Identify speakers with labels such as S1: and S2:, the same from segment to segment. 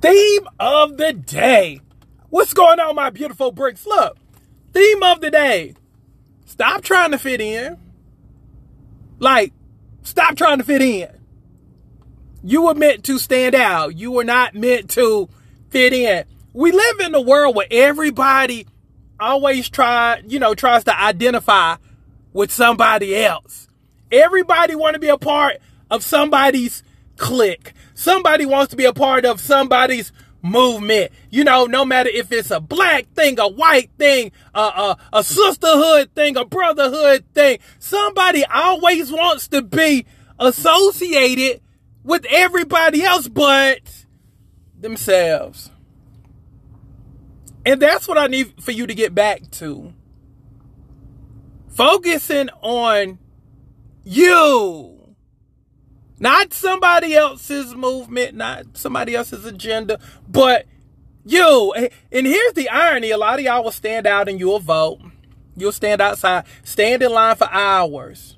S1: Theme of the day. What's going on, my beautiful bricks? Look, theme of the day. Stop trying to fit in. Like, stop trying to fit in. You were meant to stand out. You were not meant to fit in. We live in a world where everybody always try, you know, tries to identify with somebody else. Everybody want to be a part of somebody's clique. Somebody wants to be a part of somebody's movement. You know, no matter if it's a black thing, a white thing, a, a, a sisterhood thing, a brotherhood thing. Somebody always wants to be associated with everybody else but themselves. And that's what I need for you to get back to. Focusing on you. Not somebody else's movement, not somebody else's agenda, but you. And here's the irony a lot of y'all will stand out and you'll vote. You'll stand outside, stand in line for hours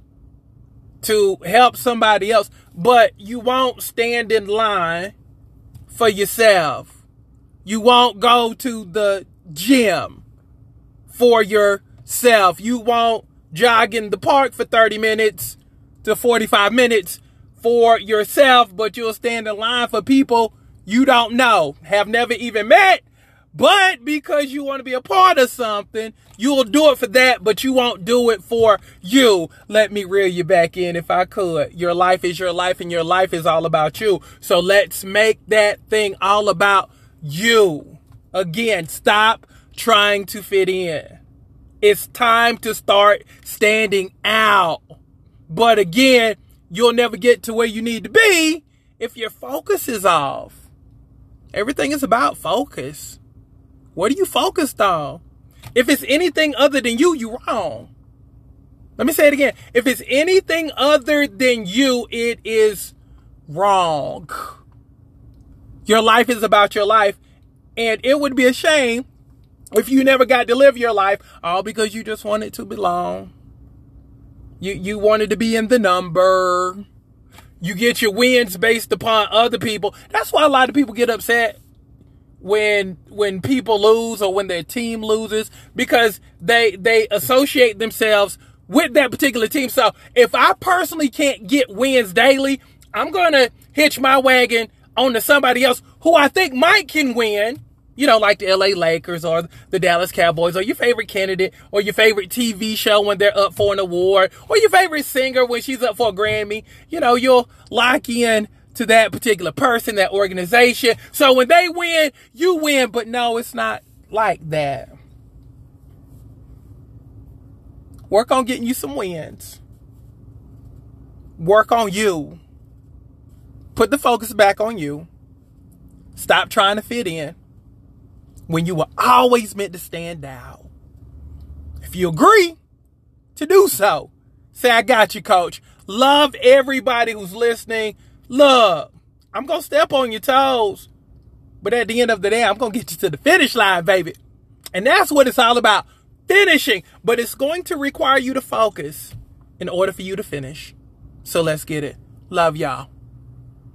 S1: to help somebody else, but you won't stand in line for yourself. You won't go to the gym for yourself. You won't jog in the park for 30 minutes to 45 minutes for yourself, but you'll stand in line for people you don't know, have never even met, but because you want to be a part of something, you'll do it for that, but you won't do it for you. Let me reel you back in if I could. Your life is your life and your life is all about you. So let's make that thing all about you. Again, stop trying to fit in. It's time to start standing out. But again, you'll never get to where you need to be if your focus is off. Everything is about focus. What are you focused on? If it's anything other than you, you're wrong. Let me say it again. If it's anything other than you, it is wrong. Your life is about your life. And it would be a shame if you never got to live your life all because you just wanted to belong. You you wanted to be in the number. You get your wins based upon other people. That's why a lot of people get upset when when people lose or when their team loses because they they associate themselves with that particular team. So if I personally can't get wins daily, I'm gonna hitch my wagon on to somebody else who I think might can win you know, like the LA Lakers or the Dallas Cowboys or your favorite candidate or your favorite TV show when they're up for an award or your favorite singer when she's up for a Grammy, you know, you'll lock in to that particular person, that organization. So when they win, you win, but no, it's not like that. Work on getting you some wins. Work on you. Put the focus back on you. Stop trying to fit in when you were always meant to stand out. If you agree to do so, say, I got you, coach. Love everybody who's listening. Love. I'm going to step on your toes. But at the end of the day, I'm going to get you to the finish line, baby. And that's what it's all about finishing. But it's going to require you to focus in order for you to finish. So let's get it. Love y'all.